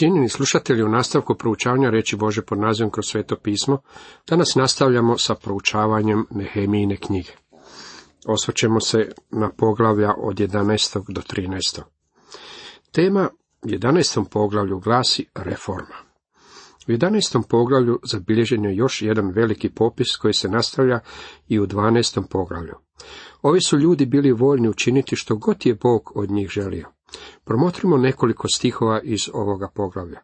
Cijenjeni slušatelji, u nastavku proučavanja reći Bože pod nazivom kroz sveto pismo, danas nastavljamo sa proučavanjem Nehemijine knjige. Osvrćemo se na poglavlja od 11. do 13. Tema 11. poglavlju glasi reforma. U 11. poglavlju zabilježen je još jedan veliki popis koji se nastavlja i u 12. poglavlju. Ovi su ljudi bili voljni učiniti što god je Bog od njih želio. Promotrimo nekoliko stihova iz ovoga poglavlja.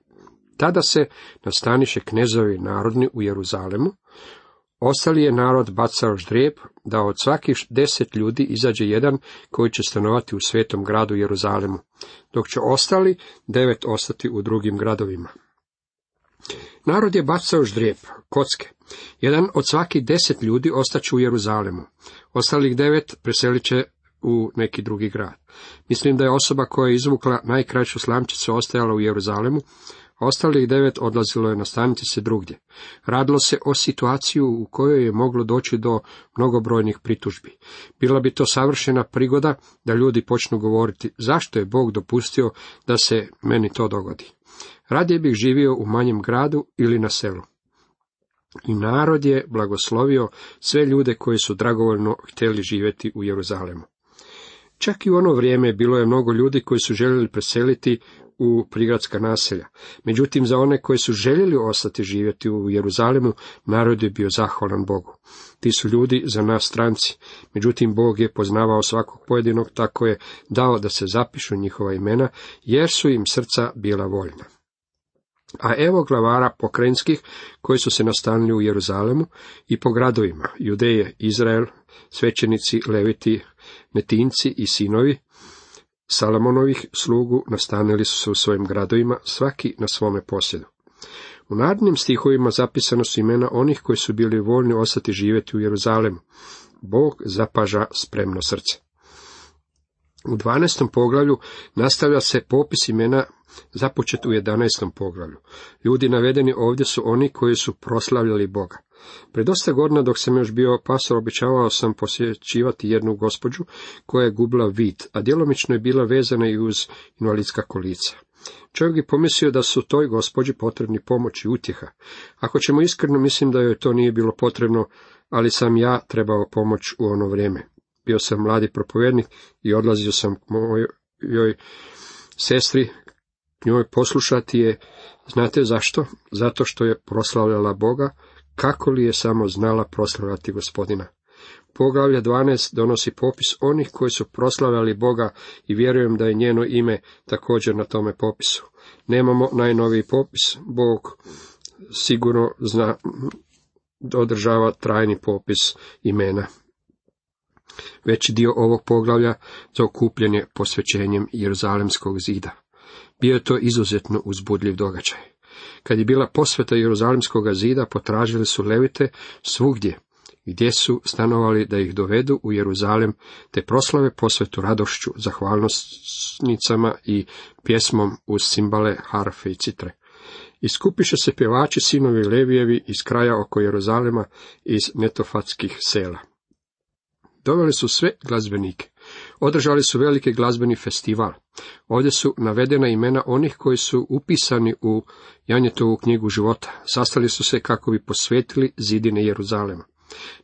Tada se nastaniše knezovi narodni u Jeruzalemu, ostali je narod bacao ždrijeb da od svakih deset ljudi izađe jedan koji će stanovati u svetom gradu Jeruzalemu, dok će ostali devet ostati u drugim gradovima. Narod je bacao ždrijeb, kocke. Jedan od svakih deset ljudi ostaće u Jeruzalemu. Ostalih devet preselit će u neki drugi grad. Mislim da je osoba koja je izvukla najkraću slamčicu ostajala u Jeruzalemu, ostalih devet odlazilo je nastaniti se drugdje. Radilo se o situaciju u kojoj je moglo doći do mnogobrojnih pritužbi. Bila bi to savršena prigoda da ljudi počnu govoriti zašto je Bog dopustio da se meni to dogodi. Radije bih živio u manjem gradu ili na selu. I narod je blagoslovio sve ljude koji su dragovoljno htjeli živjeti u Jeruzalemu. Čak i u ono vrijeme bilo je mnogo ljudi koji su željeli preseliti u prigradska naselja. Međutim, za one koji su željeli ostati živjeti u Jeruzalemu, narod je bio zahvalan Bogu. Ti su ljudi za nas stranci. Međutim, Bog je poznavao svakog pojedinog, tako je dao da se zapišu njihova imena, jer su im srca bila voljna. A evo glavara pokrenjskih koji su se nastanili u Jeruzalemu i po gradovima, Judeje, Izrael, svećenici, leviti, netinci i sinovi, Salamonovih slugu nastanili su se u svojim gradovima, svaki na svome posjedu. U narednim stihovima zapisano su imena onih koji su bili voljni ostati živjeti u Jeruzalemu. Bog zapaža spremno srce. U 12. poglavlju nastavlja se popis imena započet u 11. poglavlju. Ljudi navedeni ovdje su oni koji su proslavljali Boga. Pred dosta godina dok sam još bio pasor običavao sam posjećivati jednu gospođu koja je gubila vid, a djelomično je bila vezana i uz invalidska kolica. Čovjek je pomislio da su toj gospođi potrebni pomoć i utjeha. Ako ćemo iskreno, mislim da joj to nije bilo potrebno, ali sam ja trebao pomoć u ono vrijeme. Bio sam mladi propovjednik i odlazio sam k mojoj sestri, njoj poslušati je, znate zašto? Zato što je proslavljala Boga, kako li je samo znala proslavljati gospodina. Poglavlje 12 donosi popis onih koji su proslavljali Boga i vjerujem da je njeno ime također na tome popisu. Nemamo najnoviji popis, Bog sigurno zna, održava trajni popis imena. Veći dio ovog poglavlja zaokupljen je posvećenjem Jeruzalemskog zida. Bio je to izuzetno uzbudljiv događaj. Kad je bila posveta Jeruzalemskog zida, potražili su levite svugdje, gdje su stanovali da ih dovedu u Jeruzalem, te proslave posvetu radošću, zahvalnostnicama i pjesmom uz simbale, harfe i citre. Iskupiše se pjevači sinovi Levijevi iz kraja oko Jeruzalema iz netofatskih sela. Doveli su sve glazbenike. Održali su veliki glazbeni festival. Ovdje su navedena imena onih koji su upisani u Janjetovu knjigu života. Sastali su se kako bi posvetili zidine Jeruzalema.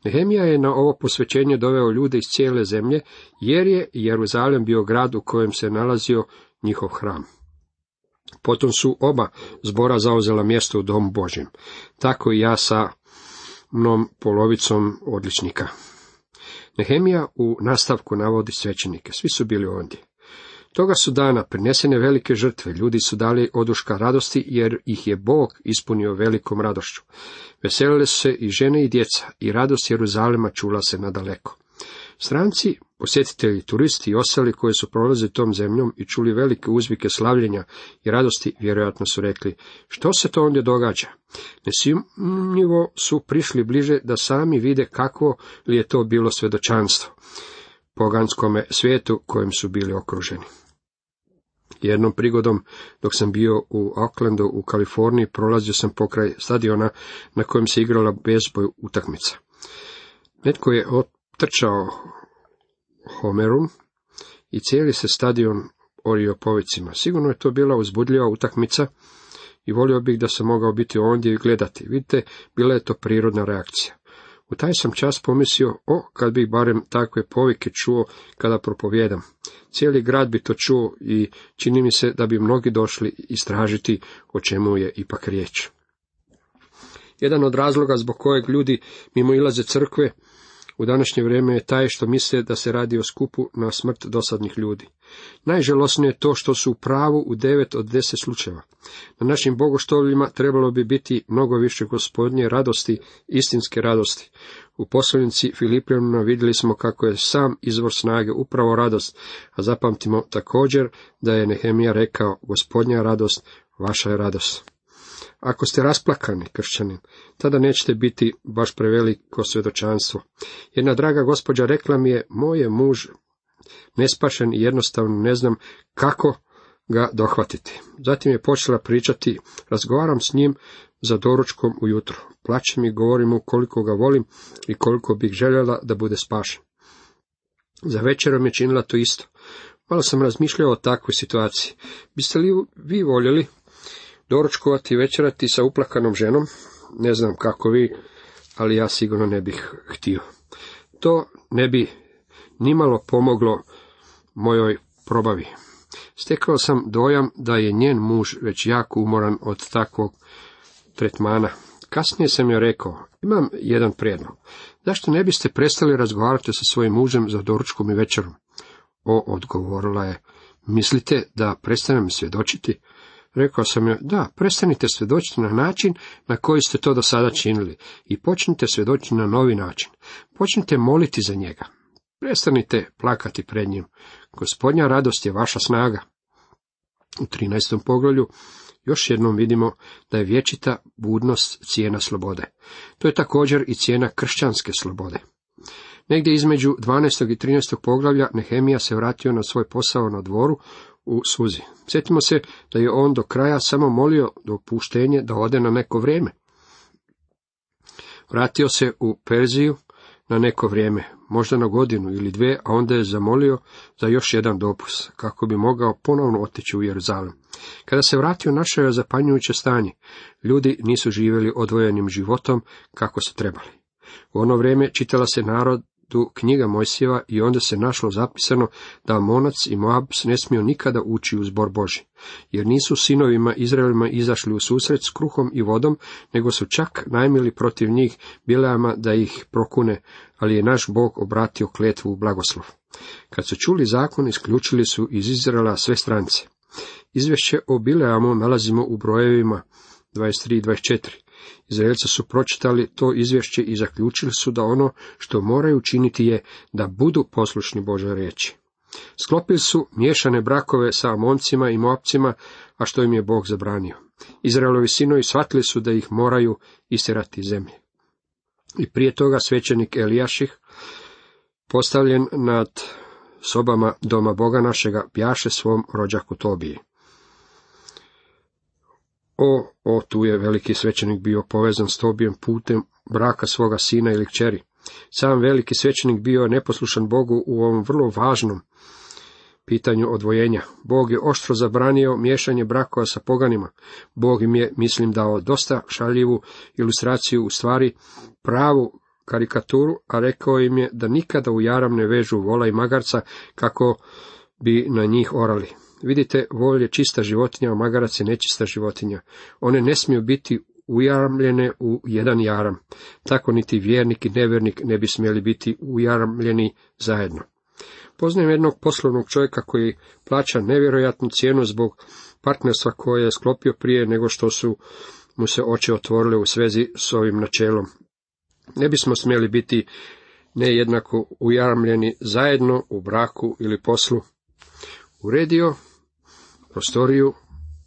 Nehemija je na ovo posvećenje doveo ljude iz cijele zemlje, jer je Jeruzalem bio grad u kojem se nalazio njihov hram. Potom su oba zbora zauzela mjesto u dom Božjem. Tako i ja sa mnom polovicom odličnika. Nehemija u nastavku navodi svećenike, svi su bili ondje. Toga su dana prinesene velike žrtve, ljudi su dali oduška radosti, jer ih je Bog ispunio velikom radošću. Veselile se i žene i djeca, i radost Jeruzalema čula se nadaleko. Stranci, posjetitelji, turisti i ostali koji su prolazili tom zemljom i čuli velike uzvike slavljenja i radosti, vjerojatno su rekli, što se to ondje događa? Nesumnjivo su prišli bliže da sami vide kako li je to bilo svedočanstvo poganskome svijetu kojim su bili okruženi. Jednom prigodom, dok sam bio u Aucklandu u Kaliforniji, prolazio sam pokraj stadiona na kojem se igrala bezboj utakmica. Netko je otrčao Homerum i cijeli se stadion orio povicima. Sigurno je to bila uzbudljiva utakmica, i volio bih da sam mogao biti ondje i gledati. Vidite, bila je to prirodna reakcija. U taj sam čas pomislio, o, kad bih barem takve povike čuo kada propovjedam. Cijeli grad bi to čuo i čini mi se da bi mnogi došli istražiti o čemu je ipak riječ. Jedan od razloga zbog kojeg ljudi mimo ilaze crkve u današnje vrijeme je taj što misle da se radi o skupu na smrt dosadnih ljudi. Najžalosnije je to što su u pravu u devet od deset slučajeva. Na našim bogoštovljima trebalo bi biti mnogo više gospodnje radosti, istinske radosti. U poslanici Filipijanima vidjeli smo kako je sam izvor snage upravo radost, a zapamtimo također da je Nehemija rekao gospodnja radost, vaša je radost. Ako ste rasplakani, kršćanin, tada nećete biti baš preveliko svjedočanstvo. Jedna draga gospođa rekla mi je, moj je muž nespašen i jednostavno ne znam kako ga dohvatiti. Zatim je počela pričati, razgovaram s njim za doručkom ujutro. Plaćem i govorim mu koliko ga volim i koliko bih željela da bude spašen. Za večerom je činila to isto. Malo sam razmišljao o takvoj situaciji. Biste li vi voljeli doručkovati večerati sa uplakanom ženom? Ne znam kako vi, ali ja sigurno ne bih htio. To ne bi nimalo pomoglo mojoj probavi. Stekao sam dojam da je njen muž već jako umoran od takvog tretmana. Kasnije sam joj rekao, imam jedan prijedlog. Zašto ne biste prestali razgovarati sa svojim mužem za doručkom i večerom? O, odgovorila je, mislite da prestanem svjedočiti? Rekao sam joj, da, prestanite svjedočiti na način na koji ste to do sada činili i počnite svjedočiti na novi način. Počnite moliti za njega. Prestanite plakati pred njim. Gospodnja radost je vaša snaga. U 13. poglavlju još jednom vidimo da je vječita budnost cijena slobode. To je također i cijena kršćanske slobode. Negdje između 12. i 13. poglavlja Nehemija se vratio na svoj posao na dvoru u suzi. Sjetimo se da je on do kraja samo molio dopuštenje da ode na neko vrijeme. Vratio se u Perziju na neko vrijeme, možda na godinu ili dvije, a onda je zamolio za još jedan dopus, kako bi mogao ponovno otići u Jeruzalem. Kada se vratio, našao je zapanjujuće stanje. Ljudi nisu živjeli odvojenim životom kako su trebali. U ono vrijeme čitala se narod tu knjiga Mojsijeva i onda se našlo zapisano da Amonac i Moab ne smiju nikada ući u zbor Boži, jer nisu sinovima Izraelima izašli u susret s kruhom i vodom, nego su čak najmili protiv njih Bileama da ih prokune, ali je naš Bog obratio kletvu u blagoslov. Kad su čuli zakon, isključili su iz Izraela sve strance. Izvješće o Bileamu nalazimo u brojevima 23 i 24. Izraelci su pročitali to izvješće i zaključili su da ono što moraju učiniti je da budu poslušni Božoj riječi. Sklopili su miješane brakove sa Amoncima i Moapcima, a što im je Bog zabranio. Izraelovi sinovi shvatili su da ih moraju istjerati iz zemlje. I prije toga svećenik Elijaših, postavljen nad sobama doma Boga našega, pjaše svom rođaku Tobiji. O, o, tu je veliki svećenik bio povezan s Tobijem putem braka svoga sina ili kćeri. Sam veliki svećenik bio neposlušan Bogu u ovom vrlo važnom pitanju odvojenja. Bog je oštro zabranio miješanje brakova sa poganima. Bog im je, mislim, dao dosta šaljivu ilustraciju, u stvari pravu karikaturu, a rekao im je da nikada u jaram ne vežu vola i magarca kako bi na njih orali. Vidite, vol je čista životinja, a magarac je nečista životinja. One ne smiju biti ujaramljene u jedan jaram. Tako niti vjernik i nevjernik ne bi smjeli biti ujaramljeni zajedno. Poznajem jednog poslovnog čovjeka koji plaća nevjerojatnu cijenu zbog partnerstva koje je sklopio prije nego što su mu se oči otvorile u svezi s ovim načelom. Ne bismo smjeli biti nejednako ujaramljeni zajedno u braku ili poslu. Uredio prostoriju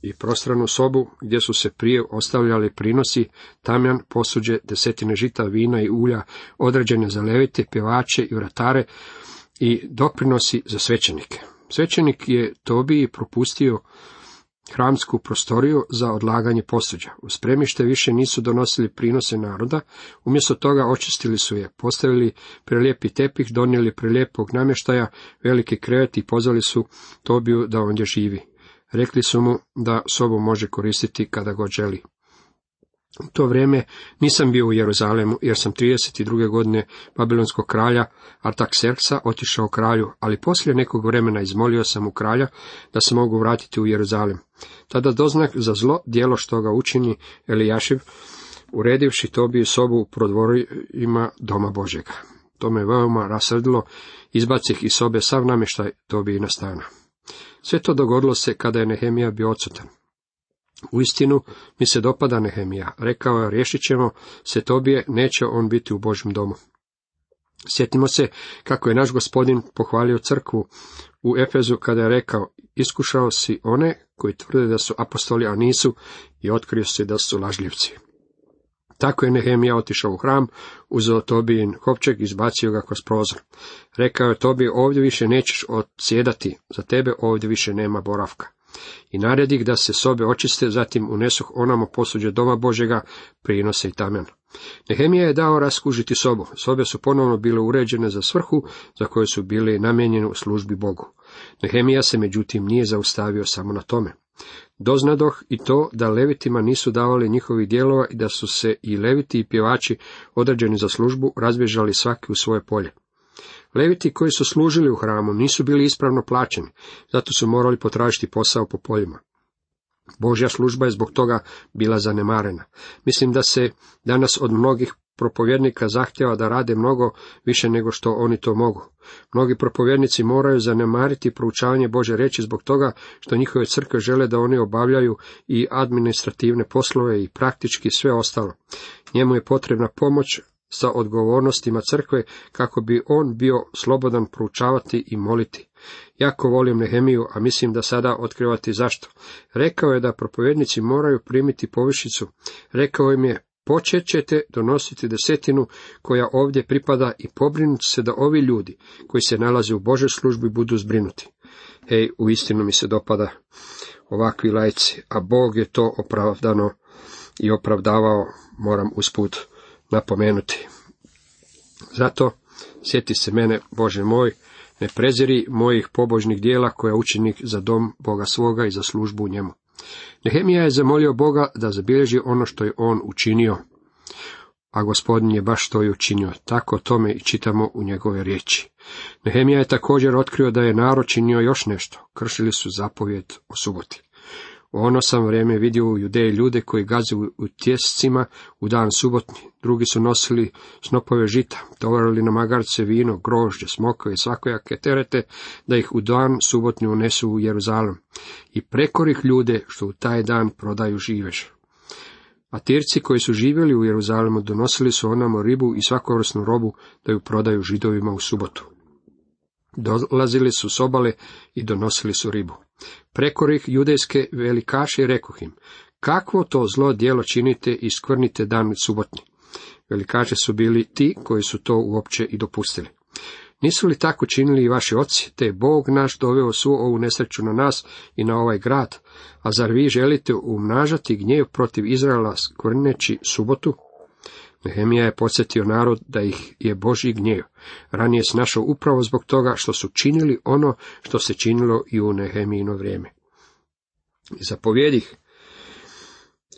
i prostranu sobu gdje su se prije ostavljali prinosi, tamjan, posuđe, desetine žita, vina i ulja, određene za levite, pjevače i vratare i doprinosi za svećenike. Svećenik je Tobiji propustio hramsku prostoriju za odlaganje posuđa. U spremište više nisu donosili prinose naroda, umjesto toga očistili su je, postavili prelijepi tepih, donijeli prelijepog namještaja, veliki krevet i pozvali su Tobiju da ondje živi. Rekli su mu da sobu može koristiti kada god želi. U to vrijeme nisam bio u Jeruzalemu, jer sam 32. godine Babilonskog kralja Artaxerxa otišao kralju, ali poslije nekog vremena izmolio sam u kralja da se mogu vratiti u Jeruzalem. Tada doznak za zlo dijelo što ga učini Elijašiv, uredivši Tobiju sobu u prodvorima doma Božega. To me veoma rasrdilo, izbacih iz sobe sav namještaj Tobijina stana. Sve to dogodilo se kada je Nehemija bio odsutan. U istinu mi se dopada Nehemija. Rekao je, riješit ćemo se Tobije, neće on biti u Božjem domu. Sjetimo se kako je naš gospodin pohvalio crkvu u Efezu kada je rekao, iskušao si one koji tvrde da su apostoli, a nisu, i otkrio se da su lažljivci. Tako je Nehemija otišao u hram, uzeo Tobijin kovčeg i izbacio ga kroz prozor. Rekao je Tobi, ovdje više nećeš odsjedati, za tebe ovdje više nema boravka. I naredi da se sobe očiste, zatim unesu onamo posuđe doma Božega, prinose i tamen. Nehemija je dao raskužiti sobu. Sobe su ponovno bile uređene za svrhu za koje su bile namijenjene u službi Bogu. Nehemija se međutim nije zaustavio samo na tome. Doznadoh i to da levitima nisu davali njihovih dijelova i da su se i leviti i pjevači određeni za službu razbježali svaki u svoje polje. Leviti koji su služili u hramu nisu bili ispravno plaćeni, zato su morali potražiti posao po poljima. Božja služba je zbog toga bila zanemarena. Mislim da se danas od mnogih propovjednika zahtjeva da rade mnogo više nego što oni to mogu. Mnogi propovjednici moraju zanemariti proučavanje Bože reći zbog toga što njihove crkve žele da oni obavljaju i administrativne poslove i praktički sve ostalo. Njemu je potrebna pomoć sa odgovornostima crkve kako bi on bio slobodan proučavati i moliti. Jako volim Nehemiju, a mislim da sada otkrivati zašto. Rekao je da propovjednici moraju primiti povišicu. Rekao im je, počet ćete donositi desetinu koja ovdje pripada i pobrinuti se da ovi ljudi koji se nalaze u Božoj službi budu zbrinuti. Hej, u istinu mi se dopada ovakvi lajci, a Bog je to opravdano i opravdavao, moram usput napomenuti. Zato, sjeti se mene, Bože moj, ne preziri mojih pobožnih dijela koja učinik za dom Boga svoga i za službu u njemu. Nehemija je zamolio Boga da zabilježi ono što je on učinio, a gospodin je baš to i učinio. Tako tome i čitamo u njegove riječi. Nehemija je također otkrio da je narod činio još nešto. Kršili su zapovjed o suboti. U ono sam vrijeme vidio u Judeji ljude koji gaze u tjescima u dan subotni. Drugi su nosili snopove žita, tovarili na magarce vino, grožđe, smokove i svakojake terete, da ih u dan subotni unesu u Jeruzalem. I prekorih ljude što u taj dan prodaju živež. A tirci koji su živjeli u Jeruzalemu donosili su onamo ribu i svakovrsnu robu da ju prodaju židovima u subotu. Dolazili su s obale i donosili su ribu. Prekorih judejske velikaši rekoh im, kakvo to zlo djelo činite i skvrnite dan subotni. Velikaši su bili ti koji su to uopće i dopustili. Nisu li tako činili i vaši oci, te Bog naš doveo svu ovu nesreću na nas i na ovaj grad, a zar vi želite umnažati gnjev protiv Izraela skvrneći subotu? Nehemija je podsjetio narod da ih je Božji gnjev. Ranije snašao upravo zbog toga što su činili ono što se činilo i u Nehemijino vrijeme. I zapovjedih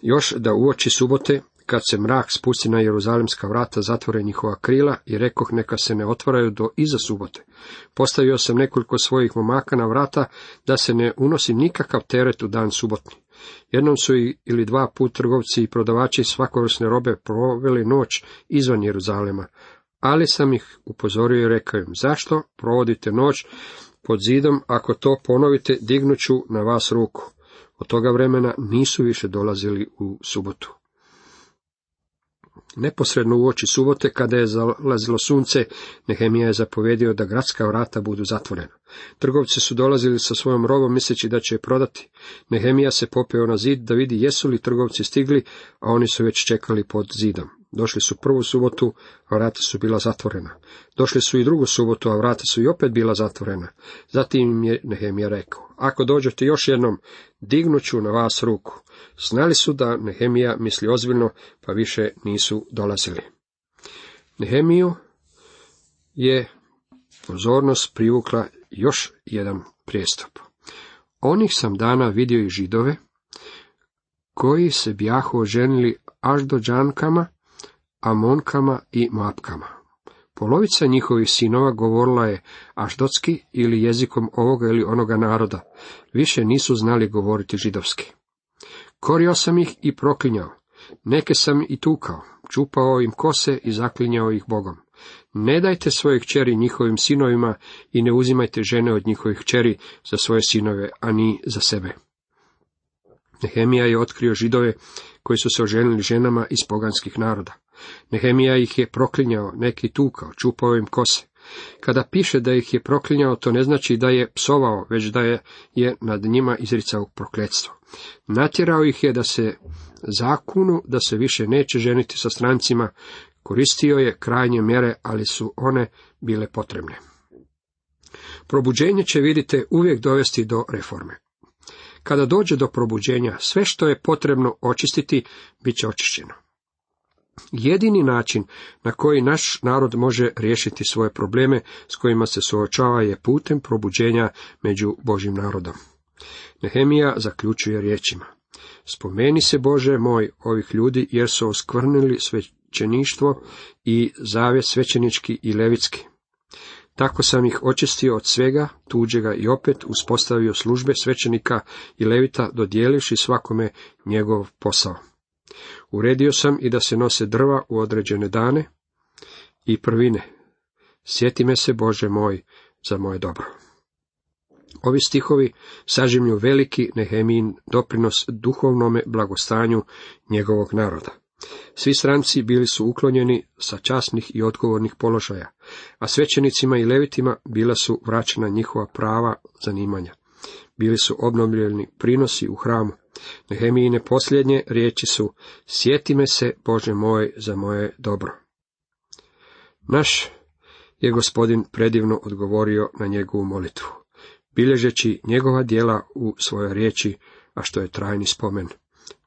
još da uoči subote, kad se mrak spusti na Jeruzalemska vrata, zatvore njihova krila i rekoh neka se ne otvaraju do iza subote. Postavio sam nekoliko svojih momaka na vrata da se ne unosi nikakav teret u dan subotni. Jednom su ili dva put trgovci i prodavači svakovrsne robe proveli noć izvan Jeruzalema, ali sam ih upozorio i rekao im, zašto provodite noć pod zidom, ako to ponovite, dignuću na vas ruku. Od toga vremena nisu više dolazili u subotu. Neposredno u oči subote, kada je zalazilo sunce, Nehemija je zapovedio da gradska vrata budu zatvorena. Trgovci su dolazili sa svojom robom misleći da će je prodati. Nehemija se popeo na zid da vidi jesu li trgovci stigli, a oni su već čekali pod zidom. Došli su prvu subotu, a vrata su bila zatvorena. Došli su i drugu subotu, a vrata su i opet bila zatvorena. Zatim im je Nehemija rekao, ako dođete još jednom, dignuću na vas ruku. Znali su da Nehemija misli ozbiljno, pa više nisu dolazili. Nehemiju je pozornost privukla još jedan prijestup. Onih sam dana vidio i židove, koji se bjahu oženili Aždođankama, Amonkama i Mapkama. Polovica njihovih sinova govorila je aždotski ili jezikom ovoga ili onoga naroda. Više nisu znali govoriti židovski. Korio sam ih i proklinjao. Neke sam i tukao, čupao im kose i zaklinjao ih Bogom. Ne dajte svoje kćeri njihovim sinovima i ne uzimajte žene od njihovih kćeri za svoje sinove, a ni za sebe. Nehemija je otkrio židove koji su se oženili ženama iz poganskih naroda. Nehemija ih je proklinjao, neki tukao, čupao im kose. Kada piše da ih je proklinjao, to ne znači da je psovao, već da je, je nad njima izricao prokletstvo. Natjerao ih je da se zakunu, da se više neće ženiti sa strancima, koristio je krajnje mjere, ali su one bile potrebne. Probuđenje će, vidite, uvijek dovesti do reforme. Kada dođe do probuđenja, sve što je potrebno očistiti, bit će očišćeno. Jedini način na koji naš narod može riješiti svoje probleme s kojima se suočava je putem probuđenja među Božim narodom. Nehemija zaključuje riječima. Spomeni se Bože moj ovih ljudi jer su oskvrnili svećeništvo i zavjet svećenički i levitski. Tako sam ih očistio od svega, tuđega i opet uspostavio službe svećenika i levita, dodijelivši svakome njegov posao. Uredio sam i da se nose drva u određene dane i prvine. Sjeti me se, Bože moj, za moje dobro. Ovi stihovi sažimlju veliki Nehemijin doprinos duhovnome blagostanju njegovog naroda. Svi stranci bili su uklonjeni sa časnih i odgovornih položaja, a svećenicima i levitima bila su vraćena njihova prava zanimanja. Bili su obnovljeni prinosi u hramu. Nehemijine posljednje riječi su, sjeti me se, Bože moj, za moje dobro. Naš je gospodin predivno odgovorio na njegovu molitvu, bilježeći njegova dijela u svojoj riječi, a što je trajni spomen.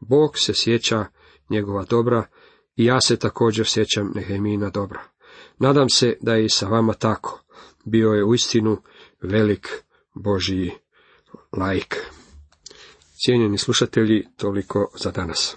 Bog se sjeća njegova dobra i ja se također sjećam Nehemijina dobra. Nadam se da je i sa vama tako. Bio je uistinu velik Božiji laik. Cijenjeni slušatelji, toliko za danas.